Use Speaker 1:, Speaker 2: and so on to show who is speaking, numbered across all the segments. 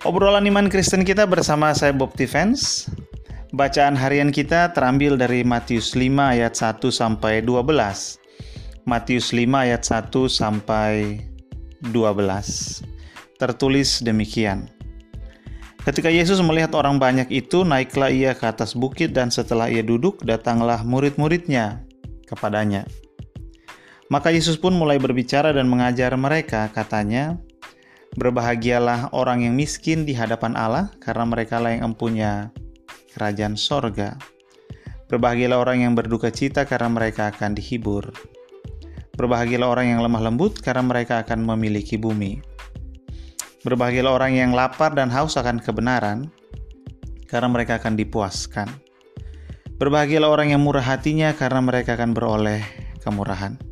Speaker 1: Obrolan iman Kristen kita bersama saya Bob Defense. Bacaan harian kita terambil dari Matius 5 ayat 1 sampai 12. Matius 5 ayat 1 sampai 12. Tertulis demikian. Ketika Yesus melihat orang banyak itu, naiklah ia ke atas bukit dan setelah ia duduk, datanglah murid-muridnya kepadanya. Maka Yesus pun mulai berbicara dan mengajar mereka, katanya, Berbahagialah orang yang miskin di hadapan Allah, karena mereka lah yang empunya kerajaan sorga. Berbahagialah orang yang berduka cita, karena mereka akan dihibur. Berbahagialah orang yang lemah lembut, karena mereka akan memiliki bumi. Berbahagialah orang yang lapar dan haus akan kebenaran, karena mereka akan dipuaskan. Berbahagialah orang yang murah hatinya, karena mereka akan beroleh kemurahan.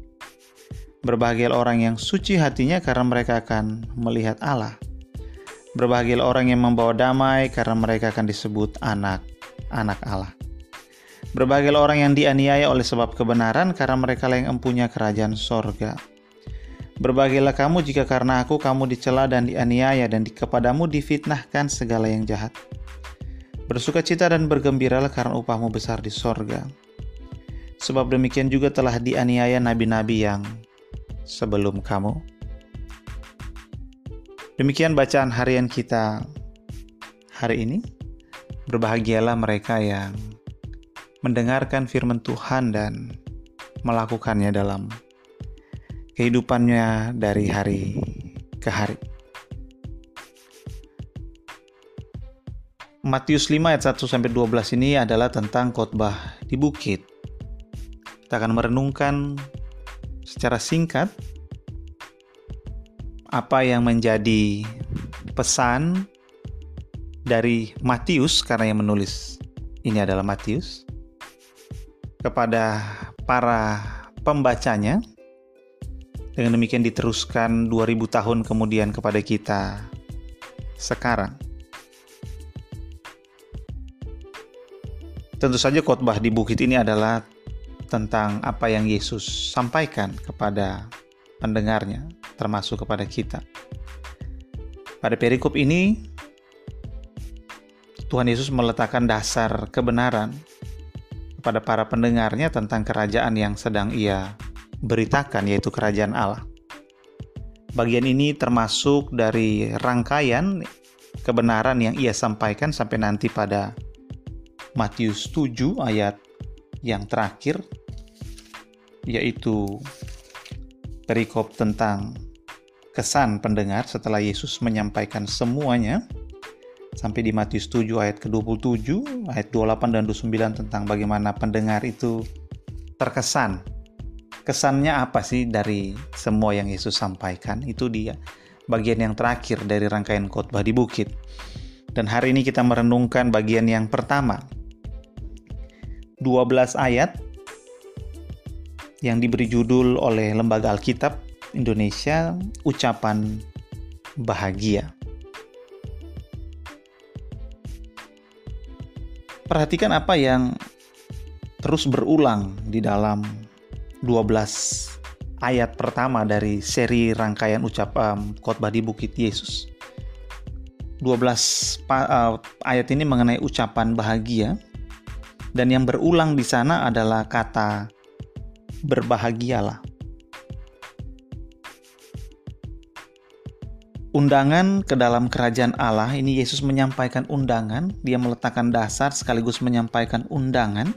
Speaker 1: Berbahagialah orang yang suci hatinya karena mereka akan melihat Allah. Berbahagialah orang yang membawa damai karena mereka akan disebut anak-anak Allah. Berbahagialah orang yang dianiaya oleh sebab kebenaran karena mereka yang empunya kerajaan sorga. Berbahagialah kamu jika karena aku kamu dicela dan dianiaya dan di kepadamu difitnahkan segala yang jahat. Bersukacita dan bergembiralah karena upahmu besar di sorga. Sebab demikian juga telah dianiaya nabi-nabi yang sebelum kamu. Demikian bacaan harian kita hari ini. Berbahagialah mereka yang mendengarkan firman Tuhan dan melakukannya dalam kehidupannya dari hari ke hari. Matius 5 ayat 1 sampai 12 ini adalah tentang khotbah di bukit. Kita akan merenungkan secara singkat apa yang menjadi pesan dari Matius karena yang menulis ini adalah Matius kepada para pembacanya. Dengan demikian diteruskan 2000 tahun kemudian kepada kita sekarang. Tentu saja khotbah di bukit ini adalah tentang apa yang Yesus sampaikan kepada pendengarnya, termasuk kepada kita. Pada perikop ini, Tuhan Yesus meletakkan dasar kebenaran kepada para pendengarnya tentang kerajaan yang sedang ia beritakan, yaitu kerajaan Allah. Bagian ini termasuk dari rangkaian kebenaran yang ia sampaikan sampai nanti pada Matius 7 ayat yang terakhir yaitu perikop tentang kesan pendengar setelah Yesus menyampaikan semuanya sampai di Matius 7 ayat ke-27, ayat 28 dan 29 tentang bagaimana pendengar itu terkesan. Kesannya apa sih dari semua yang Yesus sampaikan? Itu dia bagian yang terakhir dari rangkaian khotbah di bukit. Dan hari ini kita merenungkan bagian yang pertama. 12 ayat yang diberi judul oleh Lembaga Alkitab Indonesia Ucapan Bahagia. Perhatikan apa yang terus berulang di dalam 12 ayat pertama dari seri rangkaian ucapan khotbah di Bukit Yesus. 12 uh, ayat ini mengenai ucapan bahagia dan yang berulang di sana adalah kata berbahagialah. Undangan ke dalam kerajaan Allah ini Yesus menyampaikan undangan, dia meletakkan dasar sekaligus menyampaikan undangan.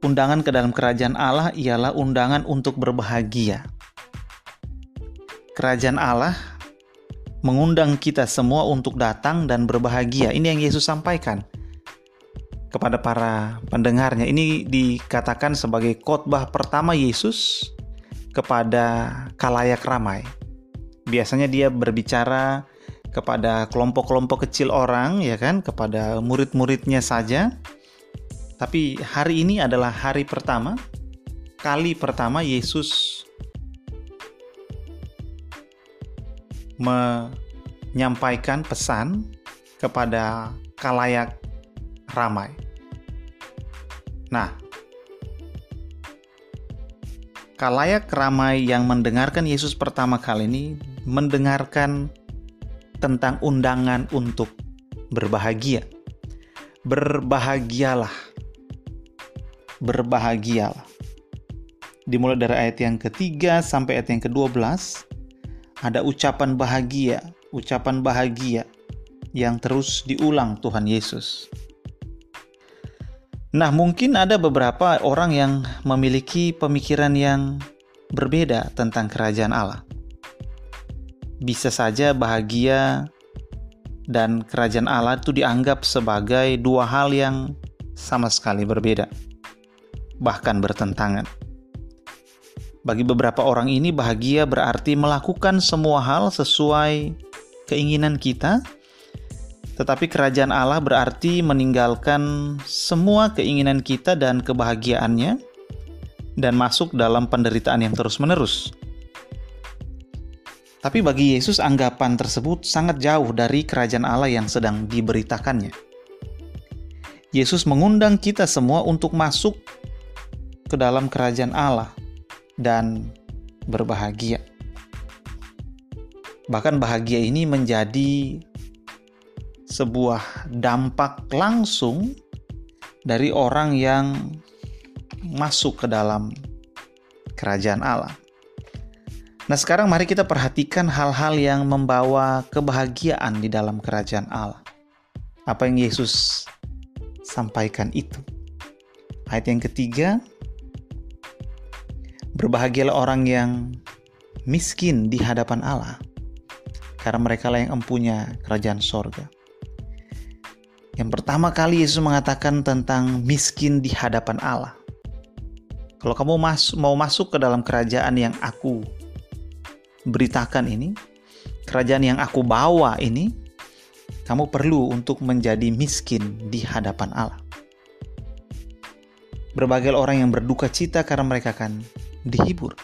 Speaker 1: Undangan ke dalam kerajaan Allah ialah undangan untuk berbahagia. Kerajaan Allah mengundang kita semua untuk datang dan berbahagia. Ini yang Yesus sampaikan kepada para pendengarnya. Ini dikatakan sebagai khotbah pertama Yesus kepada kalayak ramai. Biasanya dia berbicara kepada kelompok-kelompok kecil orang ya kan, kepada murid-muridnya saja. Tapi hari ini adalah hari pertama, kali pertama Yesus menyampaikan pesan kepada kalayak ramai. Nah, kalayak ramai yang mendengarkan Yesus pertama kali ini mendengarkan tentang undangan untuk berbahagia. Berbahagialah. Berbahagialah. Dimulai dari ayat yang ketiga sampai ayat yang ke-12 ada ucapan bahagia, ucapan bahagia yang terus diulang Tuhan Yesus. Nah, mungkin ada beberapa orang yang memiliki pemikiran yang berbeda tentang kerajaan Allah. Bisa saja bahagia dan kerajaan Allah itu dianggap sebagai dua hal yang sama sekali berbeda, bahkan bertentangan. Bagi beberapa orang ini, bahagia berarti melakukan semua hal sesuai keinginan kita tetapi kerajaan Allah berarti meninggalkan semua keinginan kita dan kebahagiaannya dan masuk dalam penderitaan yang terus-menerus. Tapi bagi Yesus anggapan tersebut sangat jauh dari kerajaan Allah yang sedang diberitakannya. Yesus mengundang kita semua untuk masuk ke dalam kerajaan Allah dan berbahagia. Bahkan bahagia ini menjadi sebuah dampak langsung dari orang yang masuk ke dalam kerajaan Allah. Nah, sekarang mari kita perhatikan hal-hal yang membawa kebahagiaan di dalam kerajaan Allah. Apa yang Yesus sampaikan itu. Ayat yang ketiga, berbahagialah orang yang miskin di hadapan Allah, karena mereka lah yang empunya kerajaan sorga. Yang pertama kali Yesus mengatakan tentang miskin di hadapan Allah. Kalau kamu mas mau masuk ke dalam kerajaan yang aku beritakan ini, kerajaan yang aku bawa ini, kamu perlu untuk menjadi miskin di hadapan Allah. Berbagai orang yang berduka cita karena mereka akan dihibur.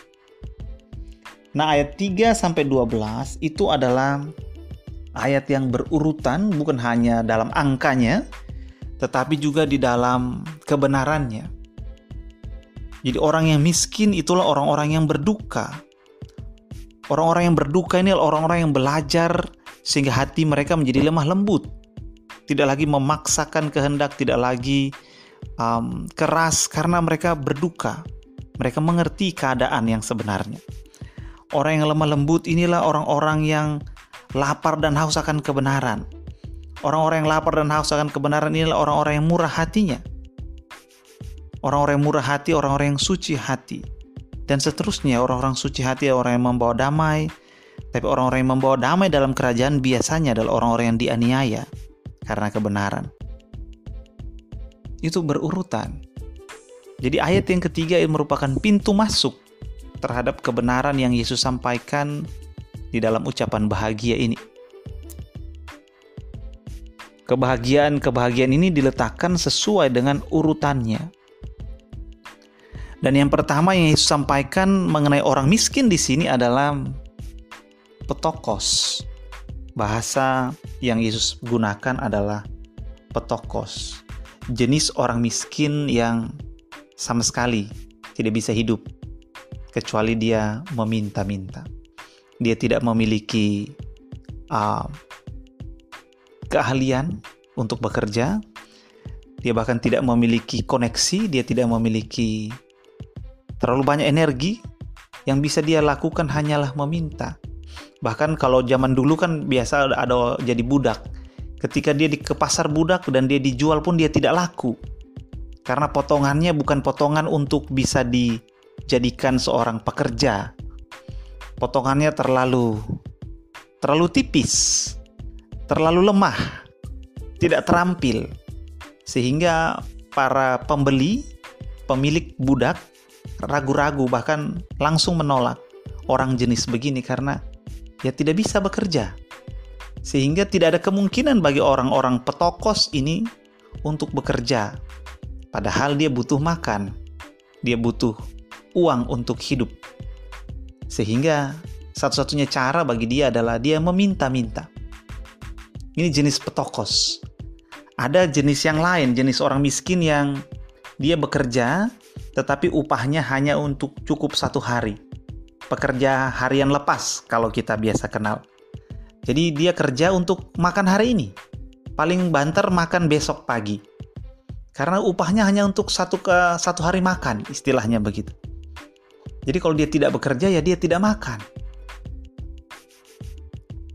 Speaker 1: Nah, ayat 3 sampai 12 itu adalah ayat yang berurutan bukan hanya dalam angkanya, tetapi juga di dalam kebenarannya. Jadi orang yang miskin itulah orang-orang yang berduka. Orang-orang yang berduka ini adalah orang-orang yang belajar sehingga hati mereka menjadi lemah lembut. Tidak lagi memaksakan kehendak, tidak lagi um, keras karena mereka berduka. Mereka mengerti keadaan yang sebenarnya. Orang yang lemah lembut inilah orang-orang yang lapar dan haus akan kebenaran. Orang-orang yang lapar dan haus akan kebenaran inilah orang-orang yang murah hatinya. Orang-orang yang murah hati, orang-orang yang suci hati. Dan seterusnya, orang-orang suci hati, orang yang membawa damai. Tapi orang-orang yang membawa damai dalam kerajaan biasanya adalah orang-orang yang dianiaya karena kebenaran. Itu berurutan. Jadi ayat yang ketiga ini merupakan pintu masuk terhadap kebenaran yang Yesus sampaikan di dalam ucapan bahagia ini. Kebahagiaan-kebahagiaan ini diletakkan sesuai dengan urutannya. Dan yang pertama yang Yesus sampaikan mengenai orang miskin di sini adalah petokos. Bahasa yang Yesus gunakan adalah petokos. Jenis orang miskin yang sama sekali tidak bisa hidup kecuali dia meminta-minta dia tidak memiliki uh, keahlian untuk bekerja, dia bahkan tidak memiliki koneksi, dia tidak memiliki terlalu banyak energi yang bisa dia lakukan hanyalah meminta. Bahkan kalau zaman dulu kan biasa ada, jadi budak. Ketika dia di ke pasar budak dan dia dijual pun dia tidak laku. Karena potongannya bukan potongan untuk bisa dijadikan seorang pekerja, potongannya terlalu terlalu tipis, terlalu lemah, tidak terampil. Sehingga para pembeli, pemilik budak ragu-ragu bahkan langsung menolak orang jenis begini karena ya tidak bisa bekerja. Sehingga tidak ada kemungkinan bagi orang-orang petokos ini untuk bekerja. Padahal dia butuh makan, dia butuh uang untuk hidup. Sehingga satu-satunya cara bagi dia adalah dia meminta-minta. Ini jenis petokos. Ada jenis yang lain, jenis orang miskin yang dia bekerja tetapi upahnya hanya untuk cukup satu hari. Pekerja harian lepas kalau kita biasa kenal. Jadi dia kerja untuk makan hari ini. Paling banter makan besok pagi. Karena upahnya hanya untuk satu ke satu hari makan, istilahnya begitu. Jadi kalau dia tidak bekerja ya dia tidak makan.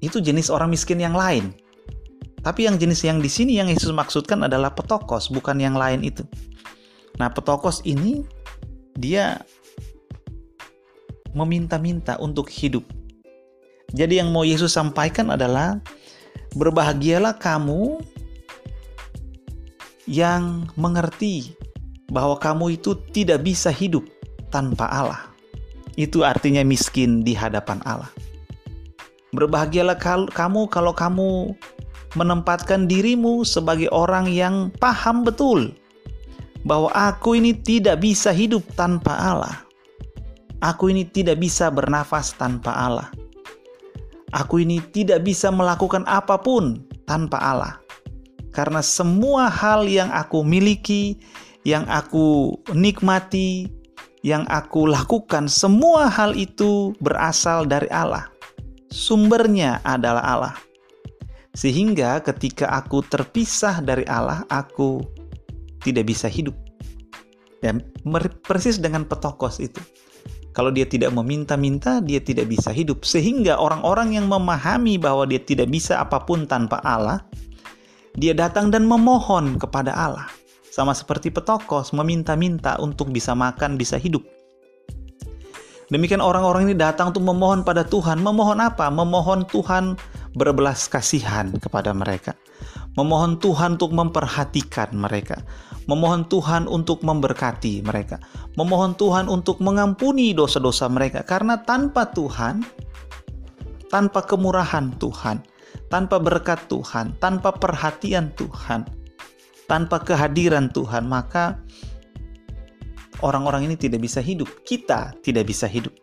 Speaker 1: Itu jenis orang miskin yang lain. Tapi yang jenis yang di sini yang Yesus maksudkan adalah petokos, bukan yang lain itu. Nah, petokos ini dia meminta-minta untuk hidup. Jadi yang mau Yesus sampaikan adalah berbahagialah kamu yang mengerti bahwa kamu itu tidak bisa hidup tanpa Allah. Itu artinya miskin di hadapan Allah. Berbahagialah kamu kalau kamu menempatkan dirimu sebagai orang yang paham betul bahwa aku ini tidak bisa hidup tanpa Allah. Aku ini tidak bisa bernafas tanpa Allah. Aku ini tidak bisa melakukan apa pun tanpa Allah. Karena semua hal yang aku miliki, yang aku nikmati, yang aku lakukan, semua hal itu berasal dari Allah. Sumbernya adalah Allah. Sehingga ketika aku terpisah dari Allah, aku tidak bisa hidup. Dan persis dengan petokos itu. Kalau dia tidak meminta-minta, dia tidak bisa hidup. Sehingga orang-orang yang memahami bahwa dia tidak bisa apa pun tanpa Allah, dia datang dan memohon kepada Allah. Sama seperti petokos meminta-minta untuk bisa makan, bisa hidup. Demikian orang-orang ini datang untuk memohon pada Tuhan. Memohon apa? Memohon Tuhan berbelas kasihan kepada mereka. Memohon Tuhan untuk memperhatikan mereka. Memohon Tuhan untuk memberkati mereka. Memohon Tuhan untuk mengampuni dosa-dosa mereka. Karena tanpa Tuhan, tanpa kemurahan Tuhan, tanpa berkat Tuhan, tanpa perhatian Tuhan, tanpa kehadiran Tuhan, maka orang-orang ini tidak bisa hidup. Kita tidak bisa hidup.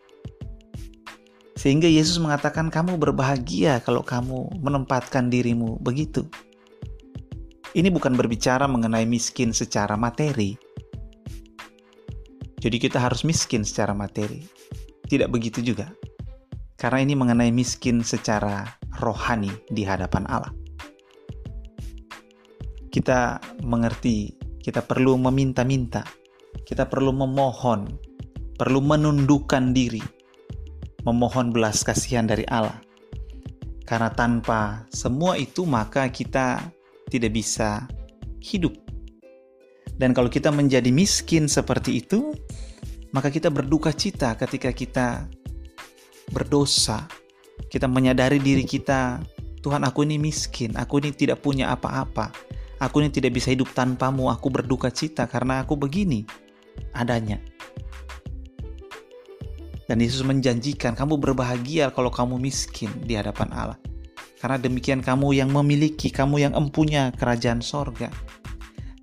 Speaker 1: Sehingga Yesus mengatakan kamu berbahagia kalau kamu menempatkan dirimu begitu. Ini bukan berbicara mengenai miskin secara materi. Jadi kita harus miskin secara materi. Tidak begitu juga. Karena ini mengenai miskin secara rohani di hadapan Allah. Kita mengerti, kita perlu meminta-minta, kita perlu memohon, perlu menundukkan diri memohon belas kasihan dari Allah. Karena tanpa semua itu maka kita tidak bisa hidup. Dan kalau kita menjadi miskin seperti itu, maka kita berduka cita ketika kita berdosa. Kita menyadari diri kita, Tuhan aku ini miskin, aku ini tidak punya apa-apa. Aku ini tidak bisa hidup tanpamu, aku berduka cita karena aku begini adanya. Dan Yesus menjanjikan kamu berbahagia kalau kamu miskin di hadapan Allah. Karena demikian kamu yang memiliki, kamu yang empunya kerajaan sorga.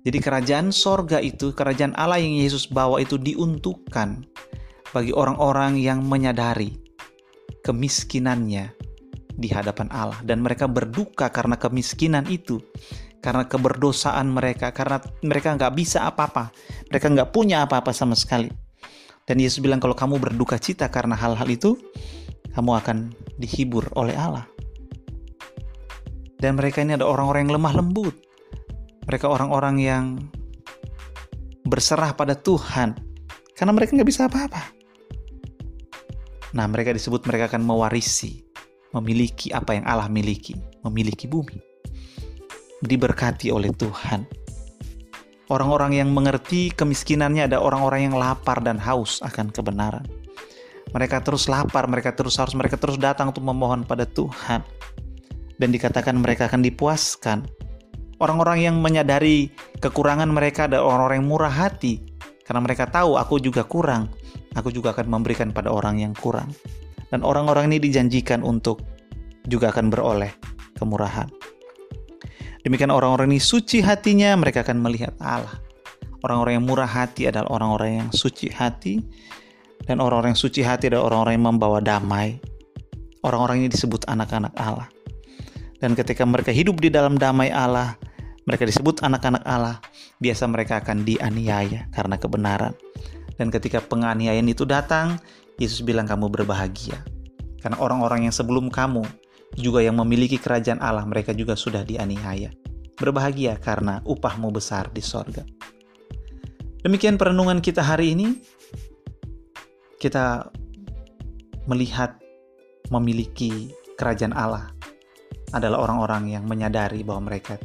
Speaker 1: Jadi kerajaan sorga itu, kerajaan Allah yang Yesus bawa itu diuntukkan bagi orang-orang yang menyadari kemiskinannya di hadapan Allah. Dan mereka berduka karena kemiskinan itu. Karena keberdosaan mereka, karena mereka nggak bisa apa-apa. Mereka nggak punya apa-apa sama sekali dan Yesus bilang kalau kamu berduka cita karena hal-hal itu, kamu akan dihibur oleh Allah. Dan mereka ini ada orang-orang yang lemah lembut. Mereka orang-orang yang berserah pada Tuhan. Karena mereka nggak bisa apa-apa. Nah mereka disebut mereka akan mewarisi, memiliki apa yang Allah miliki, memiliki bumi. Diberkati oleh Tuhan Orang-orang yang mengerti kemiskinannya ada orang-orang yang lapar dan haus akan kebenaran. Mereka terus lapar, mereka terus harus mereka terus datang untuk memohon pada Tuhan. Dan dikatakan mereka akan dipuaskan. Orang-orang yang menyadari kekurangan mereka ada orang-orang yang murah hati. Karena mereka tahu aku juga kurang. Aku juga akan memberikan pada orang yang kurang. Dan orang-orang ini dijanjikan untuk juga akan beroleh kemurahan. Demikian orang-orang ini suci hatinya, mereka akan melihat Allah. Orang-orang yang murah hati adalah orang-orang yang suci hati, dan orang-orang yang suci hati adalah orang-orang yang membawa damai. Orang-orang ini disebut anak-anak Allah. Dan ketika mereka hidup di dalam damai Allah, mereka disebut anak-anak Allah. Biasa mereka akan dianiaya karena kebenaran. Dan ketika penganiayaan itu datang, Yesus bilang kamu berbahagia. Karena orang-orang yang sebelum kamu juga yang memiliki kerajaan Allah mereka juga sudah dianiaya. Berbahagia karena upahmu besar di sorga. Demikian perenungan kita hari ini. Kita melihat memiliki kerajaan Allah adalah orang-orang yang menyadari bahwa mereka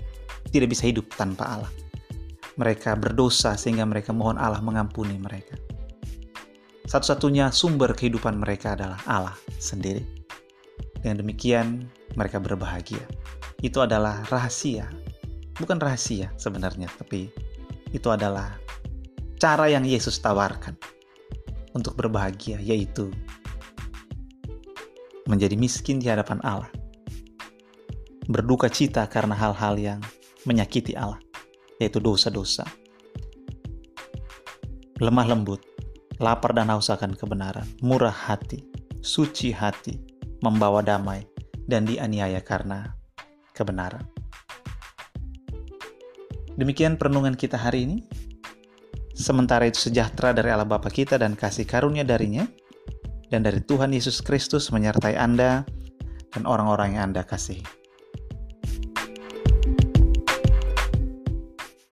Speaker 1: tidak bisa hidup tanpa Allah. Mereka berdosa sehingga mereka mohon Allah mengampuni mereka. Satu-satunya sumber kehidupan mereka adalah Allah sendiri. Dengan demikian, mereka berbahagia. Itu adalah rahasia. Bukan rahasia sebenarnya, tapi itu adalah cara yang Yesus tawarkan untuk berbahagia, yaitu menjadi miskin di hadapan Allah, berduka cita karena hal-hal yang menyakiti Allah, yaitu dosa-dosa, lemah lembut, lapar dan haus akan kebenaran, murah hati, suci hati, membawa damai, dan dianiaya karena kebenaran. Demikian perenungan kita hari ini. Sementara itu sejahtera dari Allah Bapa kita dan kasih karunia darinya, dan dari Tuhan Yesus Kristus menyertai Anda dan orang-orang yang Anda kasihi.